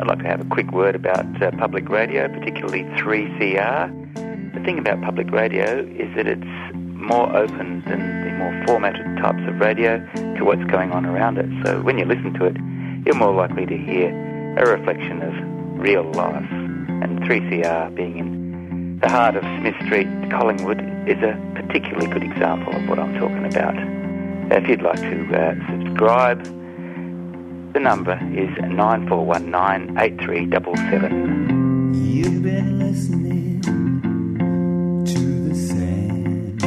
I'd like to have a quick word about uh, public radio, particularly 3CR. The thing about public radio is that it's more open than the more formatted types of radio to what's going on around it. So when you listen to it, you're more likely to hear a reflection of real life. And 3CR being in the heart of Smith Street, Collingwood, is a particularly good example of what I'm talking about. If you'd like to uh, subscribe, the number is 94198377. You've been listening to the sand.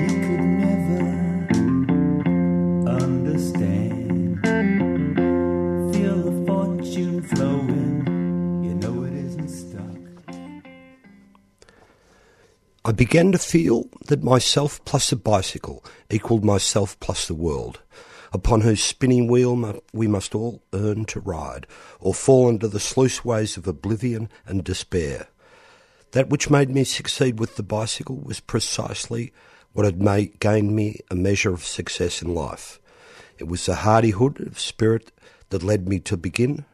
You could never understand. Feel the fortune flowing. You know it isn't stuck. I began to feel that myself plus a bicycle equalled myself plus the world, upon whose spinning wheel we must all earn to ride, or fall into the sluice ways of oblivion and despair. That which made me succeed with the bicycle was precisely what had made, gained me a measure of success in life. It was the hardihood of spirit that led me to begin,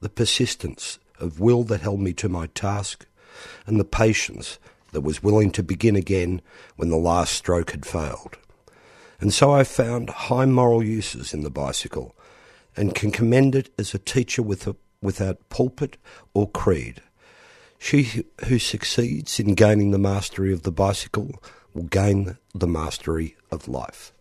the persistence of will that held me to my task, and the patience that was willing to begin again when the last stroke had failed. And so I found high moral uses in the bicycle and can commend it as a teacher with a, without pulpit or creed. She who succeeds in gaining the mastery of the bicycle will gain the mastery of life.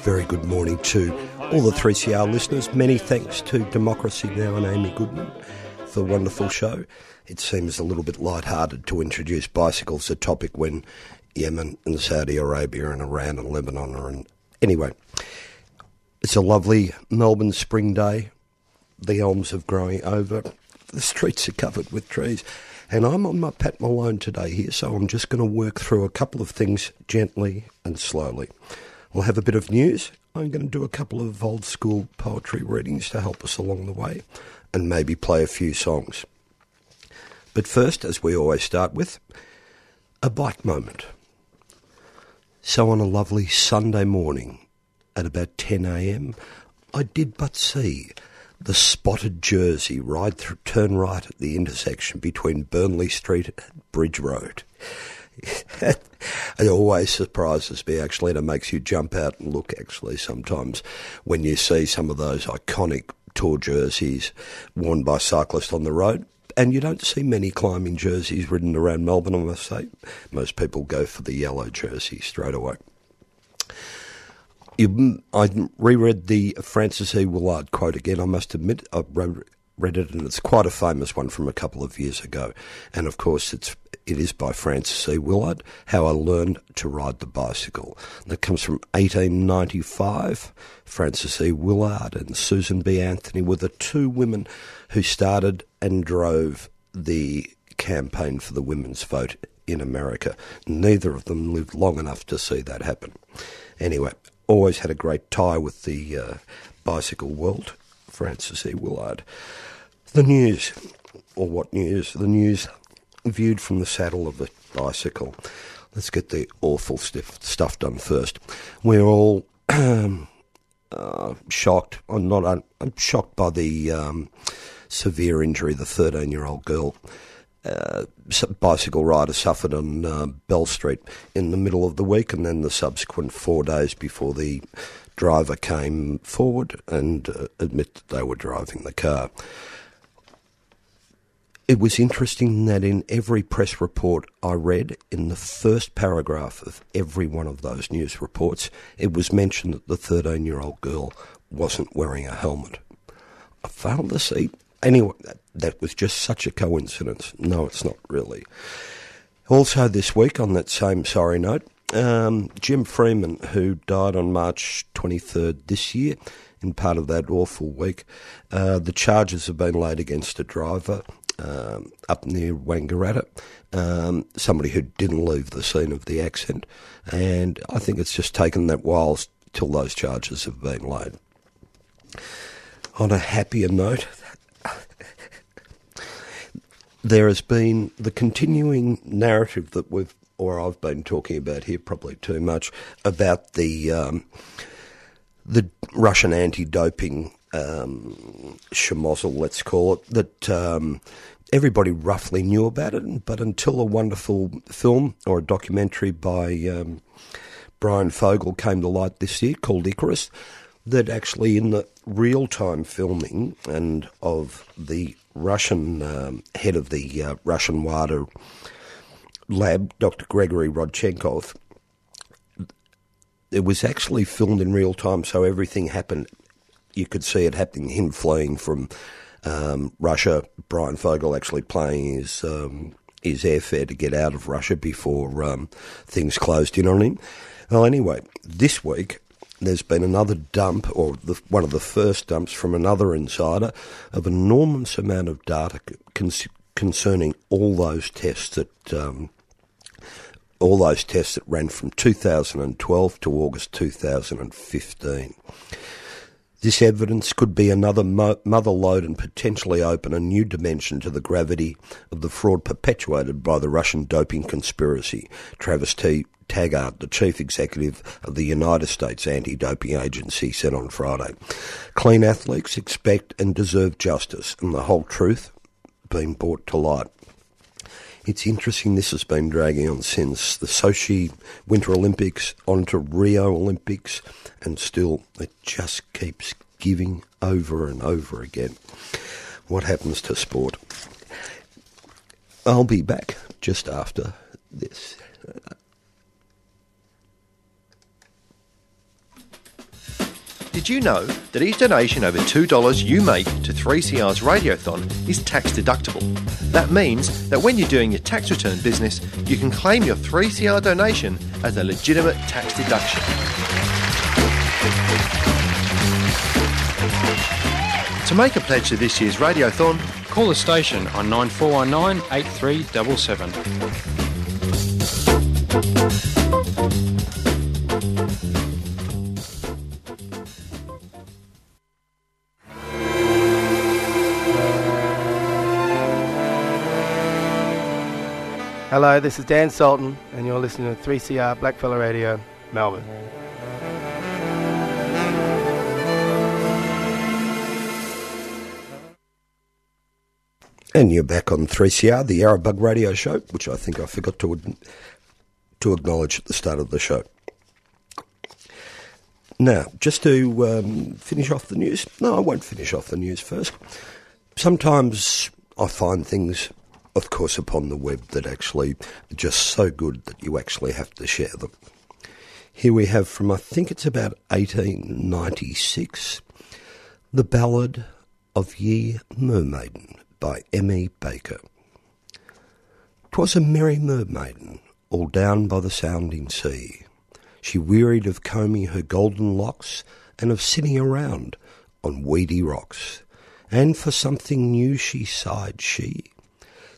Very good morning to all the 3CR listeners. Many thanks to Democracy Now! and Amy Goodman for a wonderful show. It seems a little bit light-hearted to introduce bicycles, a topic when Yemen and Saudi Arabia and Iran and Lebanon are in. Anyway, it's a lovely Melbourne spring day. The elms are growing over. The streets are covered with trees. And I'm on my Pat Malone today here, so I'm just going to work through a couple of things gently and slowly. We'll have a bit of news. I'm going to do a couple of old school poetry readings to help us along the way and maybe play a few songs. But first, as we always start with, a bike moment. So on a lovely Sunday morning at about 10 a.m., I did but see the spotted jersey ride turn right at the intersection between Burnley Street and Bridge Road. it always surprises me actually, and it makes you jump out and look actually sometimes when you see some of those iconic tour jerseys worn by cyclists on the road. And you don't see many climbing jerseys ridden around Melbourne, I must say. Most people go for the yellow jersey straight away. You, mm, I reread the Frances E. Willard quote again. I must admit, I read it, and it's quite a famous one from a couple of years ago. And of course, it's it is by Frances E. Willard. How I learned to ride the bicycle. That comes from 1895. Frances E. Willard and Susan B. Anthony were the two women who started and drove the campaign for the women's vote in America. Neither of them lived long enough to see that happen. Anyway, always had a great tie with the uh, bicycle world, Frances E. Willard. The news, or what news? The news viewed from the saddle of a bicycle. Let's get the awful stuff, stuff done first. We're all uh, shocked. I'm not. I'm shocked by the um, severe injury the 13-year-old girl uh, bicycle rider suffered on uh, Bell Street in the middle of the week, and then the subsequent four days before the driver came forward and uh, admit that they were driving the car. It was interesting that in every press report I read, in the first paragraph of every one of those news reports, it was mentioned that the 13 year old girl wasn't wearing a helmet. I found the seat. Anyway, that, that was just such a coincidence. No, it's not really. Also, this week, on that same sorry note, um, Jim Freeman, who died on March 23rd this year, in part of that awful week, uh, the charges have been laid against a driver um, up near Wangaratta, um, somebody who didn't leave the scene of the accident, and I think it's just taken that while till those charges have been laid. On a happier note, there has been the continuing narrative that we've, or I've been talking about here, probably too much, about the um, the Russian anti-doping um, schmozzle, let's call it, that um, everybody roughly knew about it, but until a wonderful film or a documentary by um, Bryan Fogel came to light this year called Icarus, that actually in the real-time filming and of the Russian um, head of the uh, Russian WADA lab, Dr. Gregory Rodchenkov, it was actually filmed in real time, so everything happened. You could see it happening. Him fleeing from um, Russia, Bryan Fogel actually playing his um, his airfare to get out of Russia before um, things closed in on him. Well, anyway, this week there's been another dump, or the, one of the first dumps from another insider, of enormous amount of data con- concerning all those tests that um, all those tests that ran from 2012 to August 2015. This evidence could be another mo- mother lode and potentially open a new dimension to the gravity of the fraud perpetuated by the Russian doping conspiracy. Travis T. Tygart, the chief executive of the United States Anti-Doping Agency, said on Friday, "Clean athletes expect and deserve justice, and the whole truth being brought to light." It's interesting this has been dragging on since the Sochi Winter Olympics on to Rio Olympics, and still it just keeps giving over and over again. What happens to sport? I'll be back just after this. Did you know that each donation over $2 you make to 3CR's Radiothon is tax deductible? That means that when you're doing your tax return business, you can claim your 3CR donation as a legitimate tax deduction. To make a pledge to this year's Radiothon, Call the station on 9419 8377. Hello, this is Dan Sultan, and you're listening to 3CR Blackfella Radio, Melbourne. And you're back on 3CR, the Arabug radio show, which I think I forgot to to acknowledge at the start of the show. Now, just to um, finish off the news. No, I won't finish off the news first. Sometimes I find things, of course, upon the web that actually are just so good that you actually have to share them. Here we have from, I think it's about 1896, The Ballad of Ye Mermaiden by M.E. Baker. 'Twas a merry mermaiden, all down by the sounding sea. She wearied of combing her golden locks and of sitting around on weedy rocks. And for something new she sighed, she.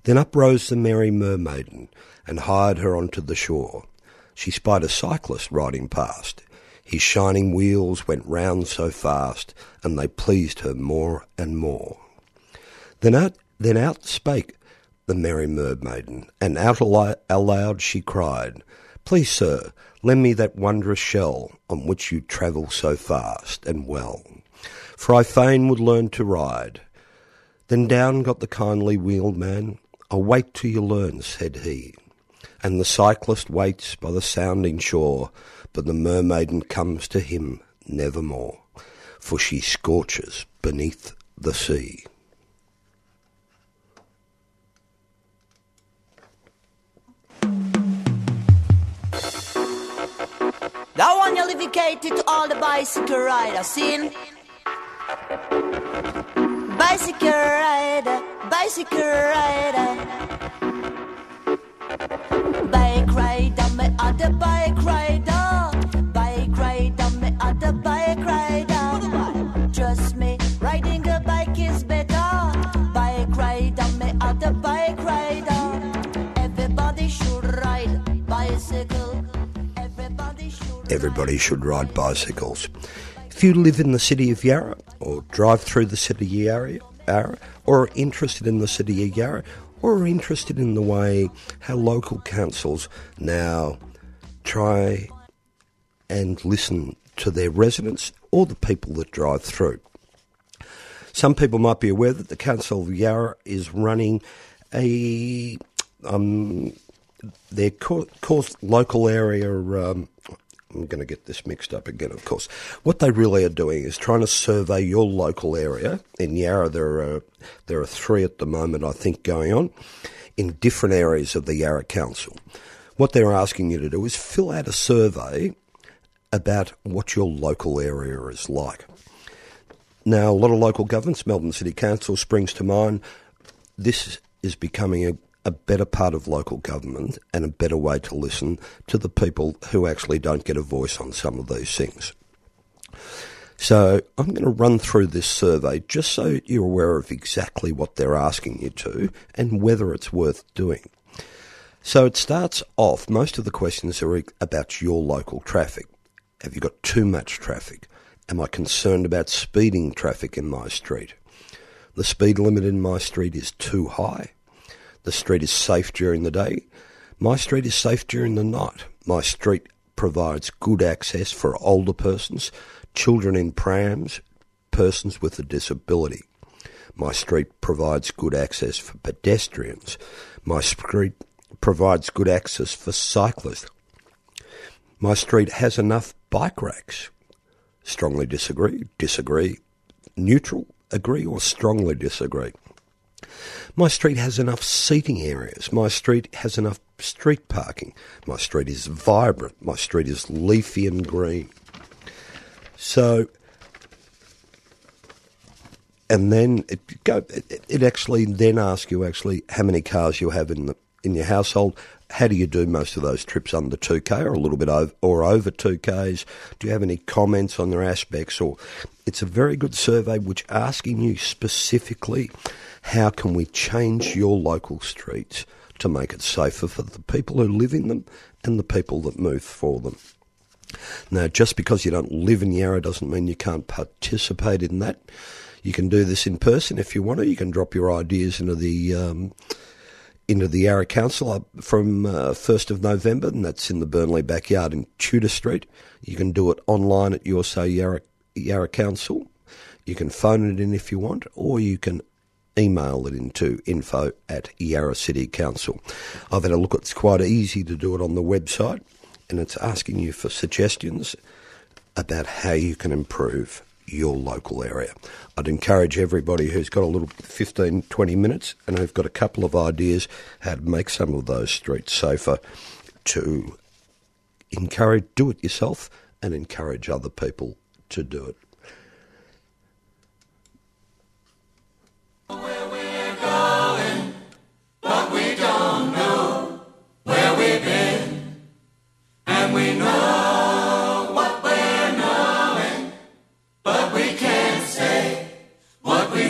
Then uprose the merry mermaiden and hired her onto the shore. She spied a cyclist riding past. His shining wheels went round so fast, and they pleased her more and more. Then out, then out spake the merry mermaiden, and out aloud she cried, Please, sir, lend me that wondrous shell on which you travel so fast and well, for I fain would learn to ride. Then down got the kindly wheelman, I'll wait till you learn, said he. And the cyclist waits by the sounding shore, but the mermaiden comes to him nevermore, for she scorches beneath the sea. That one you to all the bicycle riders, seen? Bicycle rider, bicycle rider. Bike rider, me other bike rider. Bike rider, me other bike rider. Trust me, riding a bike is better. Bike rider, me other bike rider. Everybody should ride bicycle. Everybody should. Everybody should ride bicycles. If you live in the city of Yarra, or drive through the city of Yarra, or interested in the city of Yarra, or are interested in the way how local councils now try and listen to their residents or the people that drive through. Some people might be aware that the Council of Yarra is running a um, their co- course local area. Um, I'm going to get this mixed up again, of course. What they really are doing is trying to survey your local area. In Yarra, there are there are three at the moment, I think, going on in different areas of the Yarra Council. What they're asking you to do is fill out a survey about what your local area is like. Now, a lot of local governments, Melbourne City Council springs to mind. This is becoming a, a better part of local government and a better way to listen to the people who actually don't get a voice on some of these things. So I'm going to run through this survey just so you're aware of exactly what they're asking you to and whether it's worth doing. So it starts off, most of the questions are about your local traffic. Have you got too much traffic? Am I concerned about speeding traffic in my street? The speed limit in my street is too high. The street is safe during the day. My street is safe during the night. My street provides good access for older persons, children in prams, persons with a disability. My street provides good access for pedestrians. My street provides good access for cyclists. My street has enough bike racks. Strongly disagree, disagree, neutral, agree, or strongly disagree. My street has enough seating areas. My street has enough street parking. My street is vibrant. My street is leafy and green. So, and then it go. It, it actually then asks you actually how many cars you have in the in your household. How do you do most of those trips under two k or a little bit over or over two k's? Do you have any comments on their aspects? Or it's a very good survey which asking you specifically how can we change your local streets to make it safer for the people who live in them and the people that move for them. Now, just because you don't live in Yarra doesn't mean you can't participate in that. You can do this in person if you want to. You can drop your ideas into the um, into the Yarra Council from uh, first of November, and that's in the Burnley backyard in Tudor Street. You can do it online at your say Yarra Yarra Council. You can phone it in if you want, or you can email it into info at Yarra City Council. I've had a look, it's quite easy to do it on the website, and it's asking you for suggestions about how you can improve your local area. I'd encourage everybody who's got a little 15, 20 minutes and who've got a couple of ideas how to make some of those streets safer to encourage, do it yourself and encourage other people to do it.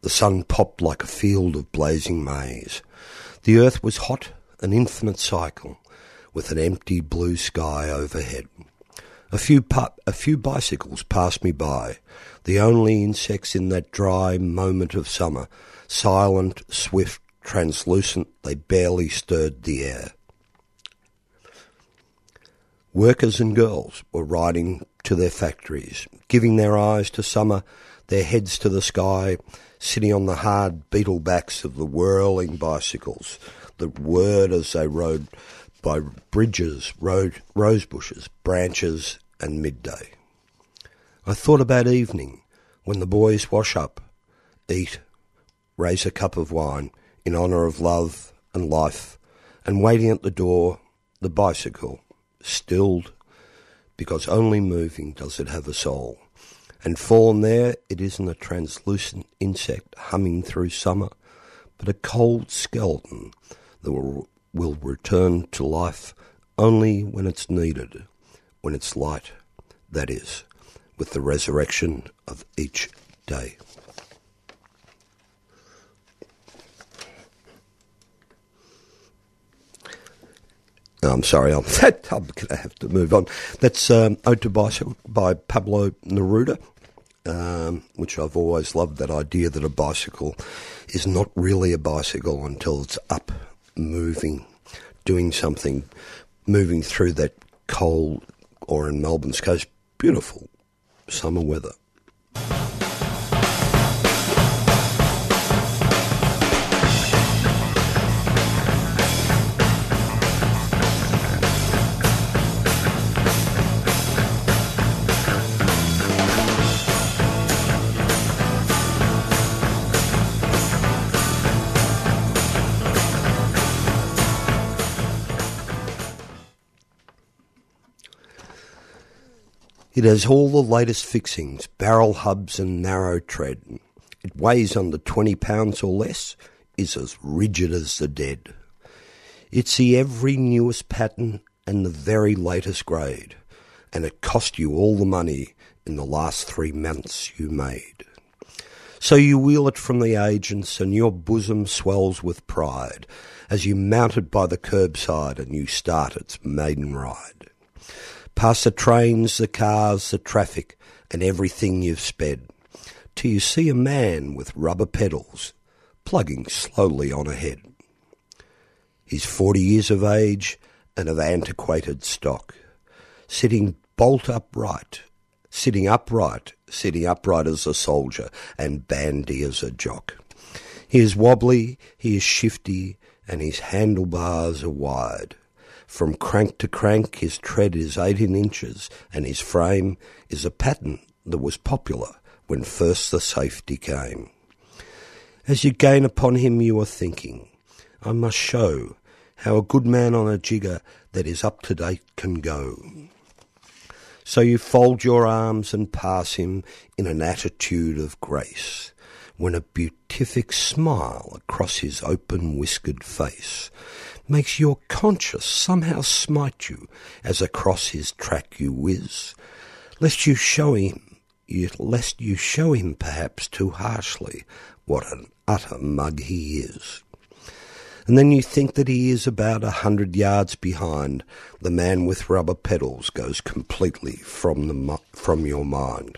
The sun popped like a field of blazing maize. The earth was hot, an infinite cycle, with an empty blue sky overhead. A few, pu- a few bicycles passed me by, the only insects in that dry moment of summer, silent, swift, translucent, they barely stirred the air. Workers and girls were riding to their factories, giving their eyes to summer, their heads to the sky, sitting on the hard beetle backs of the whirling bicycles that whirred as they rode by bridges, road, rose bushes, branches, and midday. I thought about evening when the boys wash up, eat, raise a cup of wine in honour of love and life, and waiting at the door, the bicycle, stilled, because only moving does it have a soul. And fallen there, it isn't a translucent insect humming through summer, but a cold skeleton that will, will return to life only when it's needed, when it's light, that is, with the resurrection of each day. I'm sorry, I'm, I'm going to have to move on. That's um, Ode to Bicycle by Pablo Neruda, um, which I've always loved that idea that a bicycle is not really a bicycle until it's up, moving, doing something, moving through that cold, or in Melbourne's case, beautiful summer weather. It has all the latest fixings, barrel hubs and narrow tread. It weighs under 20 pounds or less, is as rigid as the dead. It's the every newest pattern and the very latest grade, and it cost you all the money in the last three months you made. So you wheel it from the agents, and your bosom swells with pride as you mount it by the curbside and you start its maiden ride past the trains, the cars, the traffic, and everything you've sped, till you see a man with rubber pedals plugging slowly on ahead. He's forty years of age and of antiquated stock, sitting bolt upright, sitting upright, sitting upright as a soldier and bandy as a jock. He is wobbly, he is shifty, and his handlebars are wide. From crank to crank, his tread is 18 inches, and his frame is a pattern that was popular when first the safety came. As you gain upon him, you are thinking, I must show how a good man on a jigger that is up to date can go. So you fold your arms and pass him in an attitude of grace, when a beatific smile across his open whiskered face makes your conscience somehow smite you as across his track you whiz, lest you show him, lest you show him perhaps too harshly what an utter mug he is. And then you think that he is about a hundred yards behind. The man with rubber pedals goes completely from the from your mind.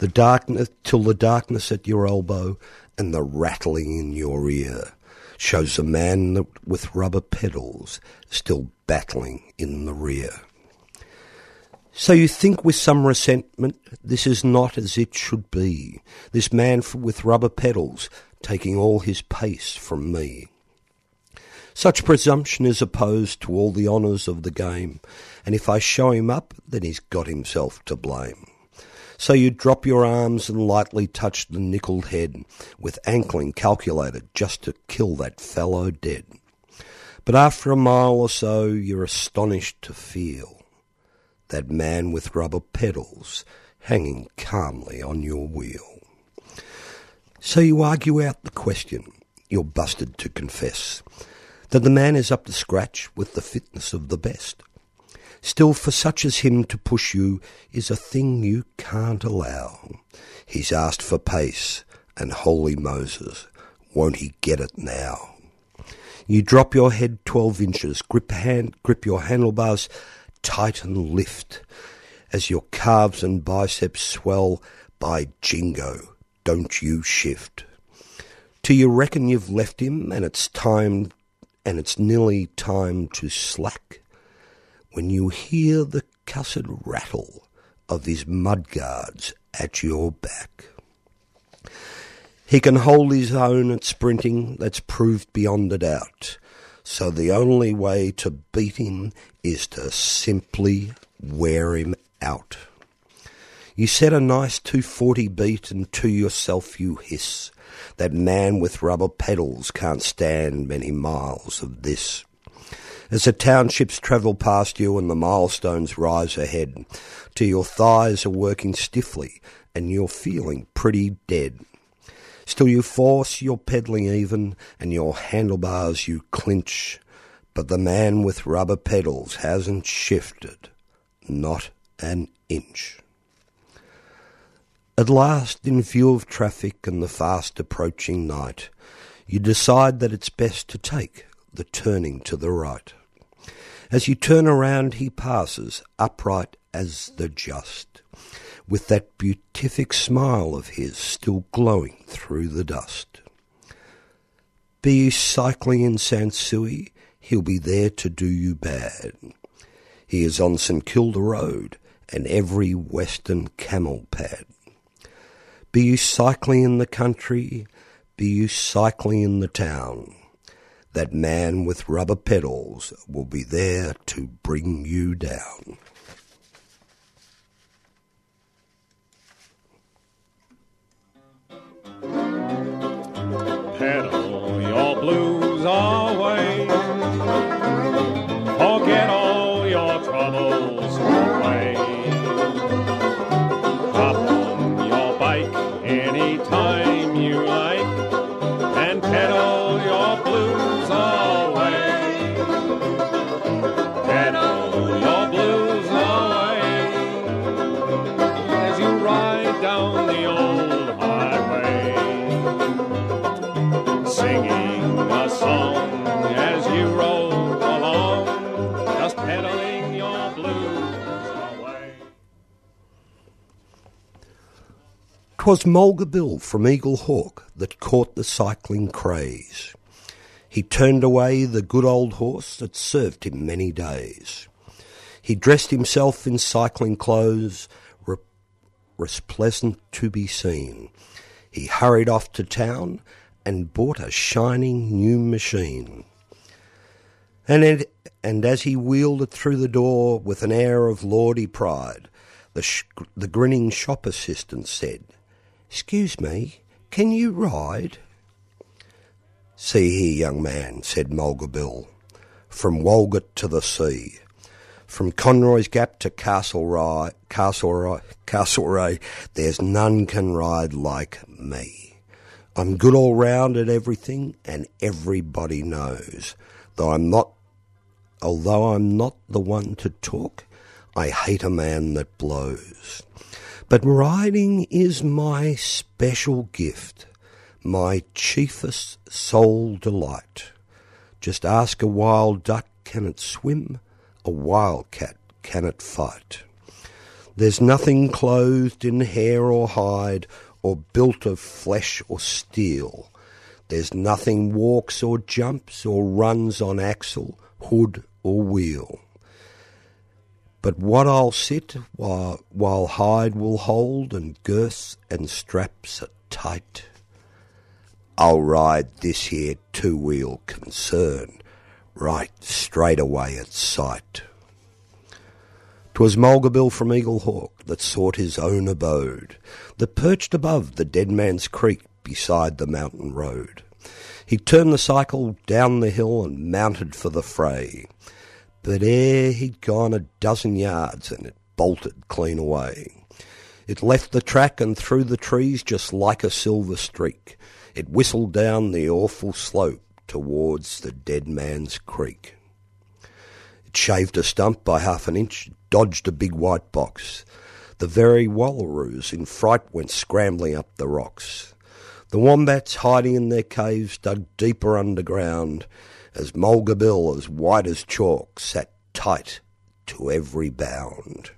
The darkness till the darkness at your elbow and the rattling in your ear shows a man with rubber pedals still battling in the rear. So you think with some resentment, this is not as it should be. This man with rubber pedals taking all his pace from me. Such presumption is opposed to all the honours of the game, and if I show him up, then he's got himself to blame. So you drop your arms and lightly touch the nickeled head, with ankling calculated just to kill that fellow dead. But after a mile or so, you're astonished to feel that man with rubber pedals hanging calmly on your wheel. So you argue out the question, you're busted to confess, that the man is up to scratch with the fitness of the best. Still, for such as him to push you is a thing you can't allow. He's asked for pace, and holy Moses, won't he get it now? You drop your head 12 inches, grip, hand, grip your handlebars tight and lift as your calves and biceps swell by jingo. Don't you shift. Till you reckon you've left him and it's time and it's nearly time to slack when you hear the cussed rattle of his mudguards at your back. He can hold his own at sprinting, that's proved beyond a doubt. So the only way to beat him is to simply wear him out. You set a nice 240 beat and to yourself you hiss. That man with rubber pedals can't stand many miles of this. As the townships travel past you and the milestones rise ahead, till your thighs are working stiffly and you're feeling pretty dead. Still you force your pedalling even, and your handlebars you clinch, but the man with rubber pedals hasn't shifted, not an inch. At last, in view of traffic and the fast approaching night, you decide that it's best to take the turning to the right. As you turn around, he passes, upright as the just, with that beatific smile of his still glowing through the dust. Be you cycling in Sansui, he'll be there to do you bad. He is on St Kilda Road and every western camel pad. Be you cycling in the country, be you cycling in the town, that man with rubber pedals will be there to bring you down. Pedal your blues away. Forget all your troubles away. 'Twas Mulga Bill from Eaglehawk that caught the cycling craze. He turned away the good old horse that served him many days. He dressed himself in cycling clothes, re- resplendent to be seen. He hurried off to town and bought a shining new machine. And, it, and as he wheeled it through the door with an air of lordly pride, the, sh- the grinning shop assistant said, Excuse me, can you ride? See here, young man, said Mulga Bill, from Walgett to the sea, from Conroy's Gap to Castlereagh, Castlereagh, Castlereagh, there's none can ride like me. I'm good all round at everything, and everybody knows. Though I'm not, although I'm not the one to talk, I hate a man that blows. But riding is my special gift, my chiefest soul delight. Just ask a wild duck, can it swim? A wildcat, can it fight? There's nothing clothed in hair or hide, or built of flesh or steel. There's nothing walks or jumps or runs on axle, hood or wheel. But what I'll sit while, while hide will hold and girths and straps are tight. I'll ride this here two wheel concern right straight away at sight. 'Twas Mulga Bill from Eaglehawk that sought his own abode, that perched above the Dead Man's Creek beside the mountain road. He turned the cycle down the hill and mounted for the fray. But ere he'd gone a dozen yards and it bolted clean away. It left the track and through the trees just like a silver streak. It whistled down the awful slope towards the Dead Man's Creek. It shaved a stump by half an inch, dodged a big white box. The very wallaroos in fright went scrambling up the rocks. The wombats hiding in their caves dug deeper underground, as Mulga Bill, as white as chalk, sat tight to every bound.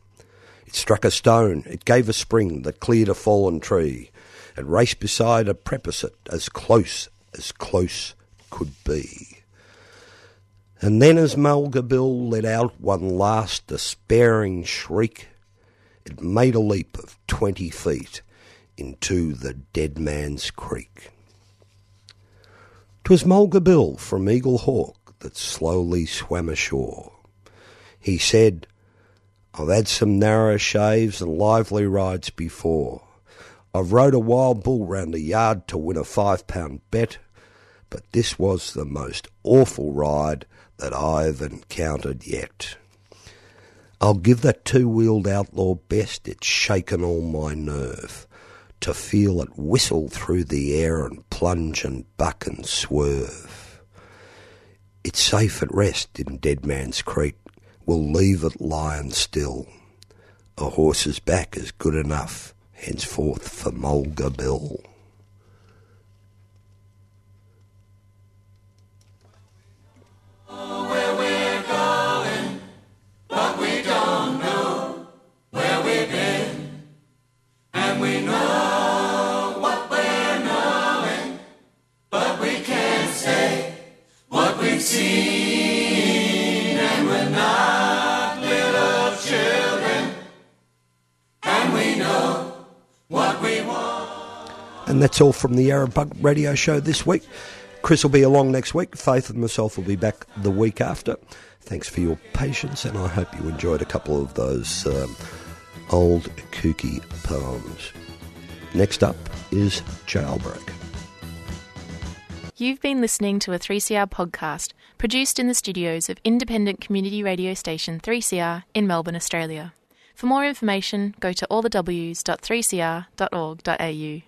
It struck a stone, it gave a spring that cleared a fallen tree. It raced beside a precipice as close as close could be. And then as Mulga Bill let out one last despairing shriek, it made a leap of twenty feet into the Dead Man's Creek. 'Twas Mulga Bill from Eaglehawk that slowly swam ashore. He said, I've had some narrow shaves and lively rides before. I've rode a wild bull round a yard to win a five pound bet, but this was the most awful ride that I've encountered yet. I'll give that two wheeled outlaw best, it's shaken all my nerve to feel it whistle through the air and plunge and buck and swerve. It's safe at rest in Dead Man's Creek. We'll leave it lying still. A horse's back is good enough henceforth for Mulga Bill. That's all from the Arab Bug Radio Show this week. Chris will be along next week. Faith and myself will be back the week after. Thanks for your patience, and I hope you enjoyed a couple of those um, old kooky poems. Next up is Jailbreak. You've been listening to a 3CR podcast produced in the studios of independent community radio station 3CR in Melbourne, Australia. For more information, go to allthews.3cr.org.au.